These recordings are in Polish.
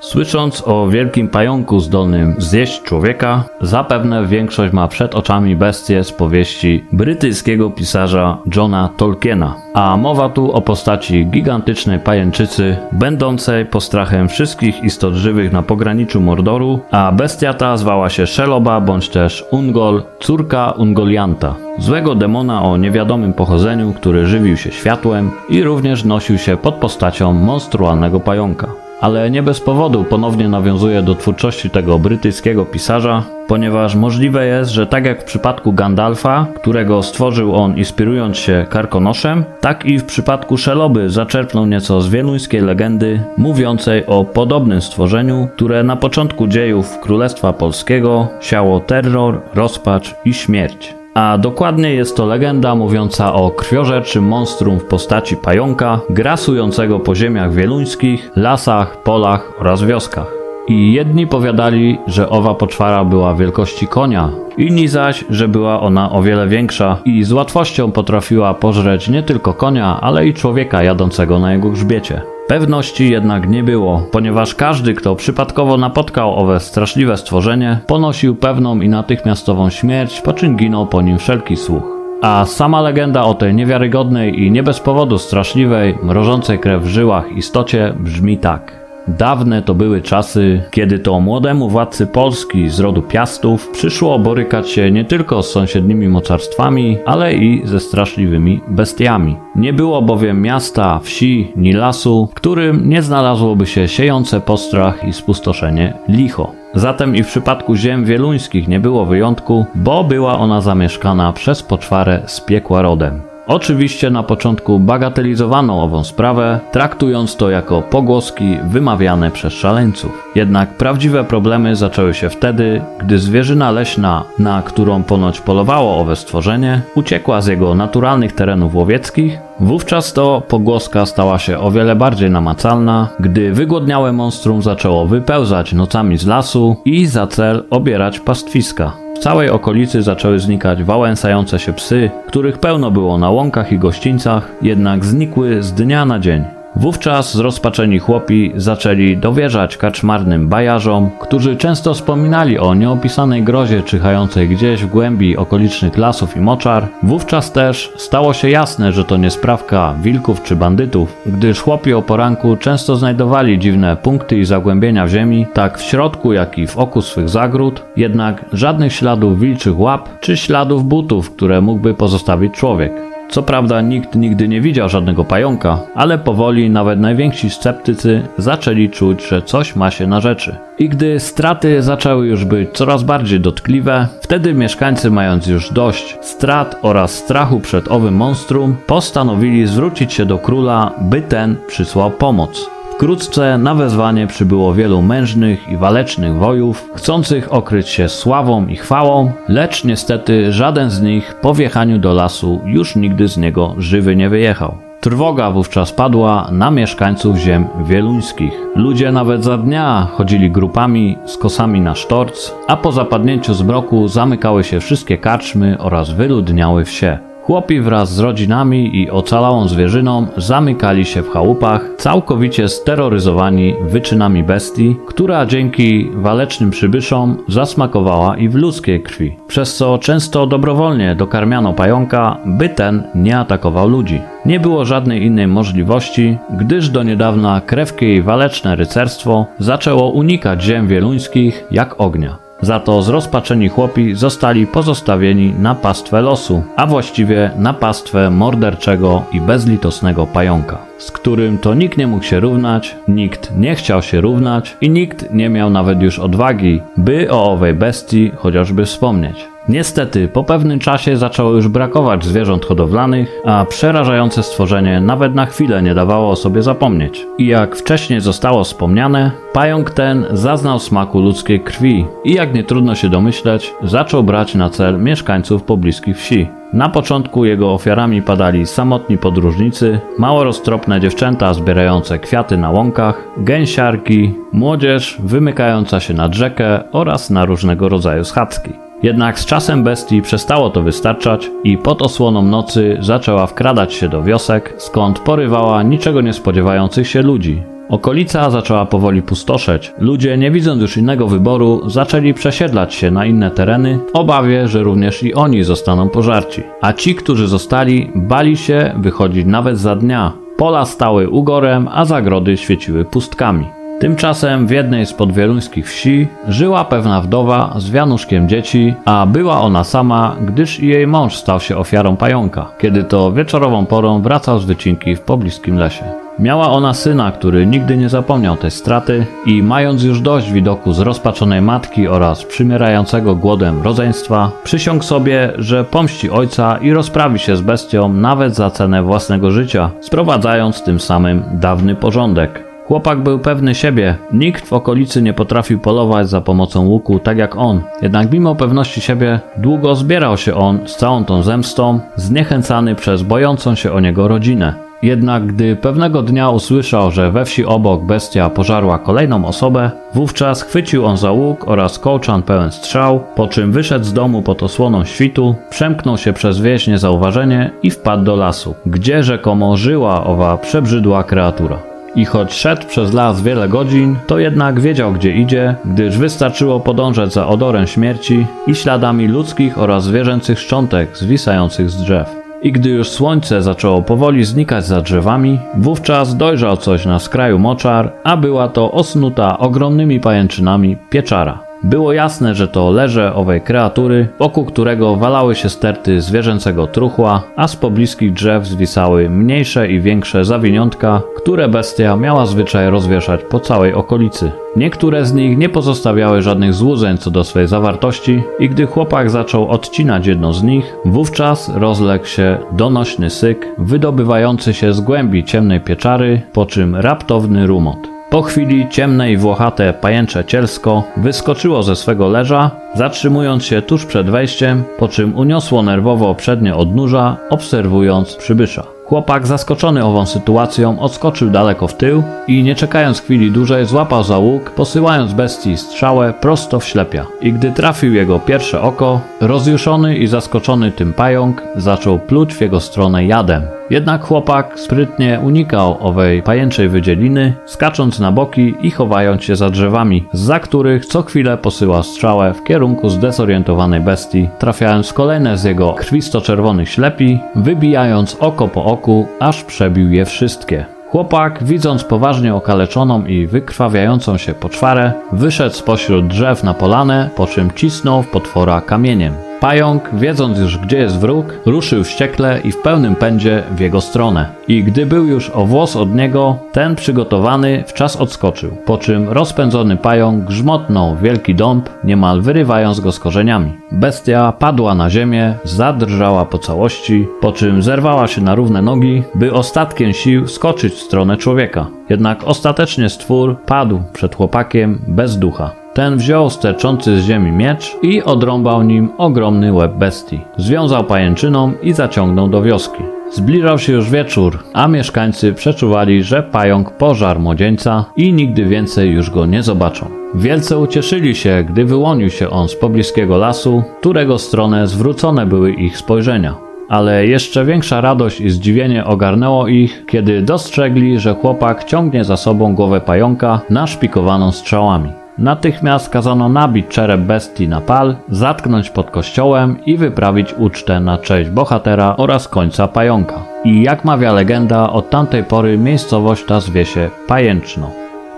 Słysząc o wielkim pająku zdolnym zjeść człowieka, zapewne większość ma przed oczami bestie z powieści brytyjskiego pisarza Johna Tolkiena. A mowa tu o postaci gigantycznej pajęczycy, będącej postrachem wszystkich istot żywych na pograniczu Mordoru, a bestia ta zwała się Sheloba bądź też Ungol, córka Ungolianta. Złego demona o niewiadomym pochodzeniu, który żywił się światłem i również nosił się pod postacią monstrualnego pająka ale nie bez powodu ponownie nawiązuje do twórczości tego brytyjskiego pisarza, ponieważ możliwe jest, że tak jak w przypadku Gandalfa, którego stworzył on inspirując się Karkonoszem, tak i w przypadku Szeloby zaczerpnął nieco z wieluńskiej legendy mówiącej o podobnym stworzeniu, które na początku dziejów Królestwa Polskiego siało terror, rozpacz i śmierć. A dokładnie jest to legenda mówiąca o krwiożerczym monstrum w postaci pająka, grasującego po ziemiach wieluńskich, lasach, polach oraz wioskach. I jedni powiadali, że owa poczwara była wielkości konia, inni zaś, że była ona o wiele większa i z łatwością potrafiła pożreć nie tylko konia, ale i człowieka jadącego na jego grzbiecie. Pewności jednak nie było, ponieważ każdy, kto przypadkowo napotkał owe straszliwe stworzenie, ponosił pewną i natychmiastową śmierć, po czym ginął po nim wszelki słuch. A sama legenda o tej niewiarygodnej i nie bez powodu straszliwej, mrożącej krew w żyłach istocie brzmi tak. Dawne to były czasy, kiedy to młodemu władcy Polski z rodu Piastów przyszło borykać się nie tylko z sąsiednimi mocarstwami, ale i ze straszliwymi bestiami. Nie było bowiem miasta, wsi ni lasu, w którym nie znalazłoby się siejące postrach i spustoszenie licho. Zatem i w przypadku ziem wieluńskich nie było wyjątku, bo była ona zamieszkana przez poczwarę z piekła rodem. Oczywiście na początku bagatelizowano ową sprawę, traktując to jako pogłoski wymawiane przez szaleńców. Jednak prawdziwe problemy zaczęły się wtedy, gdy zwierzyna leśna, na którą ponoć polowało owe stworzenie, uciekła z jego naturalnych terenów łowieckich. Wówczas to pogłoska stała się o wiele bardziej namacalna, gdy wygłodniałe monstrum zaczęło wypełzać nocami z lasu i za cel obierać pastwiska. W całej okolicy zaczęły znikać wałęsające się psy, których pełno było na łąkach i gościńcach, jednak znikły z dnia na dzień. Wówczas zrozpaczeni chłopi zaczęli dowierzać kaczmarnym bajarzom, którzy często wspominali o nieopisanej grozie czyhającej gdzieś w głębi okolicznych lasów i moczar. Wówczas też stało się jasne, że to nie sprawka wilków czy bandytów, gdyż chłopi o poranku często znajdowali dziwne punkty i zagłębienia w ziemi, tak w środku jak i w oku swych zagród, jednak żadnych śladów wilczych łap czy śladów butów, które mógłby pozostawić człowiek. Co prawda nikt nigdy nie widział żadnego pająka, ale powoli nawet najwięksi sceptycy zaczęli czuć, że coś ma się na rzeczy. I gdy straty zaczęły już być coraz bardziej dotkliwe, wtedy mieszkańcy mając już dość strat oraz strachu przed owym monstrum, postanowili zwrócić się do króla, by ten przysłał pomoc. Wkrótce na wezwanie przybyło wielu mężnych i walecznych wojów, chcących okryć się sławą i chwałą, lecz niestety żaden z nich po wjechaniu do lasu już nigdy z niego żywy nie wyjechał. Trwoga wówczas padła na mieszkańców ziem wieluńskich. Ludzie nawet za dnia chodzili grupami z kosami na sztorc, a po zapadnięciu zmroku zamykały się wszystkie karczmy oraz wyludniały wsie. Chłopi wraz z rodzinami i ocalałą zwierzyną zamykali się w chałupach, całkowicie steroryzowani wyczynami bestii, która dzięki walecznym przybyszom zasmakowała i w ludzkiej krwi, przez co często dobrowolnie dokarmiano pająka, by ten nie atakował ludzi. Nie było żadnej innej możliwości, gdyż do niedawna krewkie i waleczne rycerstwo zaczęło unikać ziem wieluńskich jak ognia. Za to zrozpaczeni chłopi zostali pozostawieni na pastwę losu, a właściwie na pastwę morderczego i bezlitosnego pająka, z którym to nikt nie mógł się równać, nikt nie chciał się równać i nikt nie miał nawet już odwagi, by o owej bestii chociażby wspomnieć. Niestety, po pewnym czasie zaczęło już brakować zwierząt hodowlanych, a przerażające stworzenie nawet na chwilę nie dawało o sobie zapomnieć. I jak wcześniej zostało wspomniane, pająk ten zaznał smaku ludzkiej krwi i jak nie trudno się domyśleć, zaczął brać na cel mieszkańców pobliskich wsi. Na początku jego ofiarami padali samotni podróżnicy, mało roztropne dziewczęta zbierające kwiaty na łąkach, gęsiarki, młodzież wymykająca się nad rzekę oraz na różnego rodzaju schadzki. Jednak z czasem bestii przestało to wystarczać i pod osłoną nocy zaczęła wkradać się do wiosek, skąd porywała niczego nie spodziewających się ludzi. Okolica zaczęła powoli pustoszeć. Ludzie, nie widząc już innego wyboru, zaczęli przesiedlać się na inne tereny, obawie, że również i oni zostaną pożarci. A ci, którzy zostali, bali się wychodzić nawet za dnia. Pola stały ugorem, a zagrody świeciły pustkami. Tymczasem w jednej z podwieluńskich wsi żyła pewna wdowa z wianuszkiem dzieci, a była ona sama, gdyż jej mąż stał się ofiarą pająka, kiedy to wieczorową porą wracał z wycinki w pobliskim lesie. Miała ona syna, który nigdy nie zapomniał tej straty i mając już dość widoku zrozpaczonej matki oraz przymierającego głodem rodzeństwa, przysiągł sobie, że pomści ojca i rozprawi się z bestią nawet za cenę własnego życia, sprowadzając tym samym dawny porządek. Chłopak był pewny siebie. Nikt w okolicy nie potrafił polować za pomocą łuku tak jak on. Jednak mimo pewności siebie, długo zbierał się on z całą tą zemstą, zniechęcany przez bojącą się o niego rodzinę. Jednak gdy pewnego dnia usłyszał, że we wsi obok bestia pożarła kolejną osobę, wówczas chwycił on za łuk oraz kołczan pełen strzał, po czym wyszedł z domu pod osłoną świtu, przemknął się przez wieś niezauważenie i wpadł do lasu, gdzie rzekomo żyła owa przebrzydła kreatura. I choć szedł przez las wiele godzin, to jednak wiedział gdzie idzie, gdyż wystarczyło podążać za odorem śmierci i śladami ludzkich oraz zwierzęcych szczątek zwisających z drzew. I gdy już słońce zaczęło powoli znikać za drzewami, wówczas dojrzał coś na skraju moczar, a była to osnuta ogromnymi pajęczynami pieczara. Było jasne, że to leże owej kreatury, wokół którego walały się sterty zwierzęcego truchła, a z pobliskich drzew zwisały mniejsze i większe zawiniątka, które bestia miała zwyczaj rozwieszać po całej okolicy. Niektóre z nich nie pozostawiały żadnych złudzeń co do swej zawartości i gdy chłopak zaczął odcinać jedno z nich, wówczas rozległ się donośny syk, wydobywający się z głębi ciemnej pieczary, po czym raptowny rumot. Po chwili ciemne i włochate pajęcze cielsko wyskoczyło ze swego leża, zatrzymując się tuż przed wejściem, po czym uniosło nerwowo przednie odnóża, obserwując przybysza. Chłopak zaskoczony ową sytuacją odskoczył daleko w tył i nie czekając chwili dłużej złapał za łuk, posyłając bestii strzałę prosto w ślepia. I gdy trafił jego pierwsze oko, rozjuszony i zaskoczony tym pająk zaczął pluć w jego stronę jadem. Jednak chłopak sprytnie unikał owej pajęczej wydzieliny, skacząc na boki i chowając się za drzewami, za których co chwilę posyła strzałę w kierunku zdezorientowanej bestii, trafiając kolejne z jego krwisto-czerwonych ślepi, wybijając oko po oku, aż przebił je wszystkie. Chłopak, widząc poważnie okaleczoną i wykrwawiającą się poczwarę, wyszedł spośród drzew na polanę, po czym cisnął w potwora kamieniem. Pająk, wiedząc już gdzie jest wróg, ruszył wściekle i w pełnym pędzie w jego stronę. I gdy był już o włos od niego, ten przygotowany w czas odskoczył, po czym rozpędzony pająk grzmotnął wielki dąb, niemal wyrywając go z korzeniami. Bestia padła na ziemię, zadrżała po całości, po czym zerwała się na równe nogi, by ostatkiem sił skoczyć w stronę człowieka. Jednak ostatecznie stwór padł przed chłopakiem bez ducha. Ten wziął sterczący z ziemi miecz i odrąbał nim ogromny łeb bestii. Związał pajęczyną i zaciągnął do wioski. Zbliżał się już wieczór, a mieszkańcy przeczuwali, że pająk pożar młodzieńca i nigdy więcej już go nie zobaczą. Wielce ucieszyli się, gdy wyłonił się on z pobliskiego lasu, którego stronę zwrócone były ich spojrzenia. Ale jeszcze większa radość i zdziwienie ogarnęło ich, kiedy dostrzegli, że chłopak ciągnie za sobą głowę pająka naszpikowaną strzałami. Natychmiast kazano nabić czerep bestii na pal, zatknąć pod kościołem i wyprawić ucztę na cześć bohatera oraz końca pająka. I jak mawia legenda, od tamtej pory miejscowość ta zwie się Pajęczno.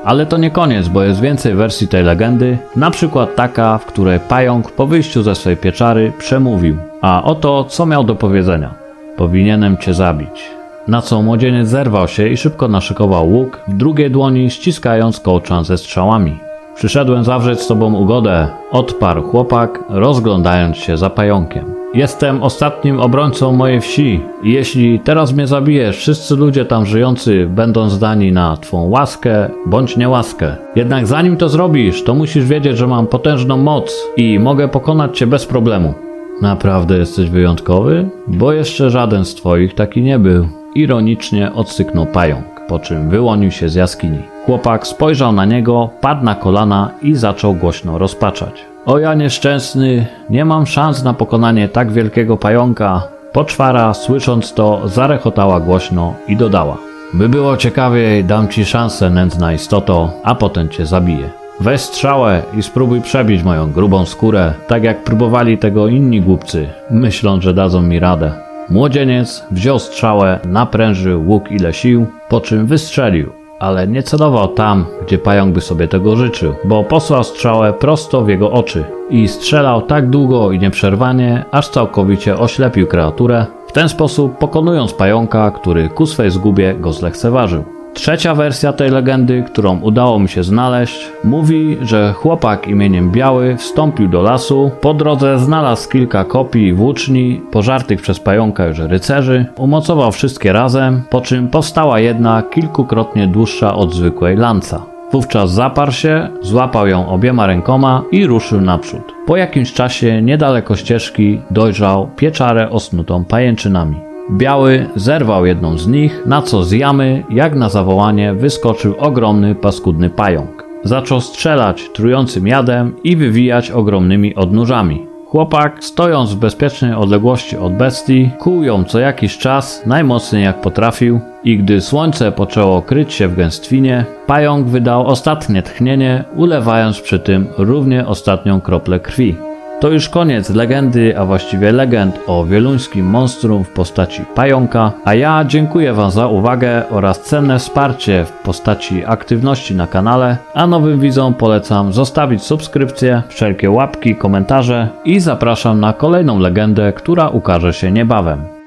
Ale to nie koniec, bo jest więcej wersji tej legendy, na przykład taka, w której pająk po wyjściu ze swej pieczary przemówił. A oto co miał do powiedzenia. Powinienem cię zabić. Na co młodzieniec zerwał się i szybko naszykował łuk, w drugiej dłoni ściskając kołczan ze strzałami. Przyszedłem zawrzeć z tobą ugodę, odparł chłopak, rozglądając się za pająkiem. Jestem ostatnim obrońcą mojej wsi i jeśli teraz mnie zabijesz, wszyscy ludzie tam żyjący będą zdani na twą łaskę bądź niełaskę. Jednak zanim to zrobisz, to musisz wiedzieć, że mam potężną moc i mogę pokonać cię bez problemu. Naprawdę jesteś wyjątkowy? Bo jeszcze żaden z twoich taki nie był. Ironicznie odsyknął pająk, po czym wyłonił się z jaskini. Chłopak spojrzał na niego, padł na kolana i zaczął głośno rozpaczać. O ja nieszczęsny, nie mam szans na pokonanie tak wielkiego pająka. Poczwara, słysząc to, zarechotała głośno i dodała. By było ciekawiej, dam ci szansę, nędzna istoto, a potem cię zabiję. Weź strzałę i spróbuj przebić moją grubą skórę, tak jak próbowali tego inni głupcy, myśląc, że dadzą mi radę. Młodzieniec wziął strzałę, naprężył łuk ile sił, po czym wystrzelił, ale nie celował tam, gdzie pająk by sobie tego życzył, bo posłał strzałę prosto w jego oczy i strzelał tak długo i nieprzerwanie, aż całkowicie oślepił kreaturę, w ten sposób pokonując pająka, który ku swej zgubie go zlekceważył. Trzecia wersja tej legendy, którą udało mi się znaleźć, mówi, że chłopak imieniem Biały wstąpił do lasu, po drodze znalazł kilka kopii włóczni, pożartych przez pająka już rycerzy, umocował wszystkie razem, po czym powstała jedna kilkukrotnie dłuższa od zwykłej lanca. Wówczas zaparł się, złapał ją obiema rękoma i ruszył naprzód. Po jakimś czasie niedaleko ścieżki dojrzał pieczarę osnutą pajęczynami. Biały zerwał jedną z nich, na co z jamy, jak na zawołanie, wyskoczył ogromny, paskudny pająk. Zaczął strzelać trującym jadem i wywijać ogromnymi odnóżami. Chłopak, stojąc w bezpiecznej odległości od bestii, kuł ją co jakiś czas, najmocniej jak potrafił, i gdy słońce poczęło kryć się w gęstwinie, pająk wydał ostatnie tchnienie, ulewając przy tym równie ostatnią kroplę krwi. To już koniec legendy, a właściwie legend o wieluńskim monstrum w postaci pająka, a ja dziękuję Wam za uwagę oraz cenne wsparcie w postaci aktywności na kanale, a nowym widzom polecam zostawić subskrypcję, wszelkie łapki, komentarze i zapraszam na kolejną legendę, która ukaże się niebawem.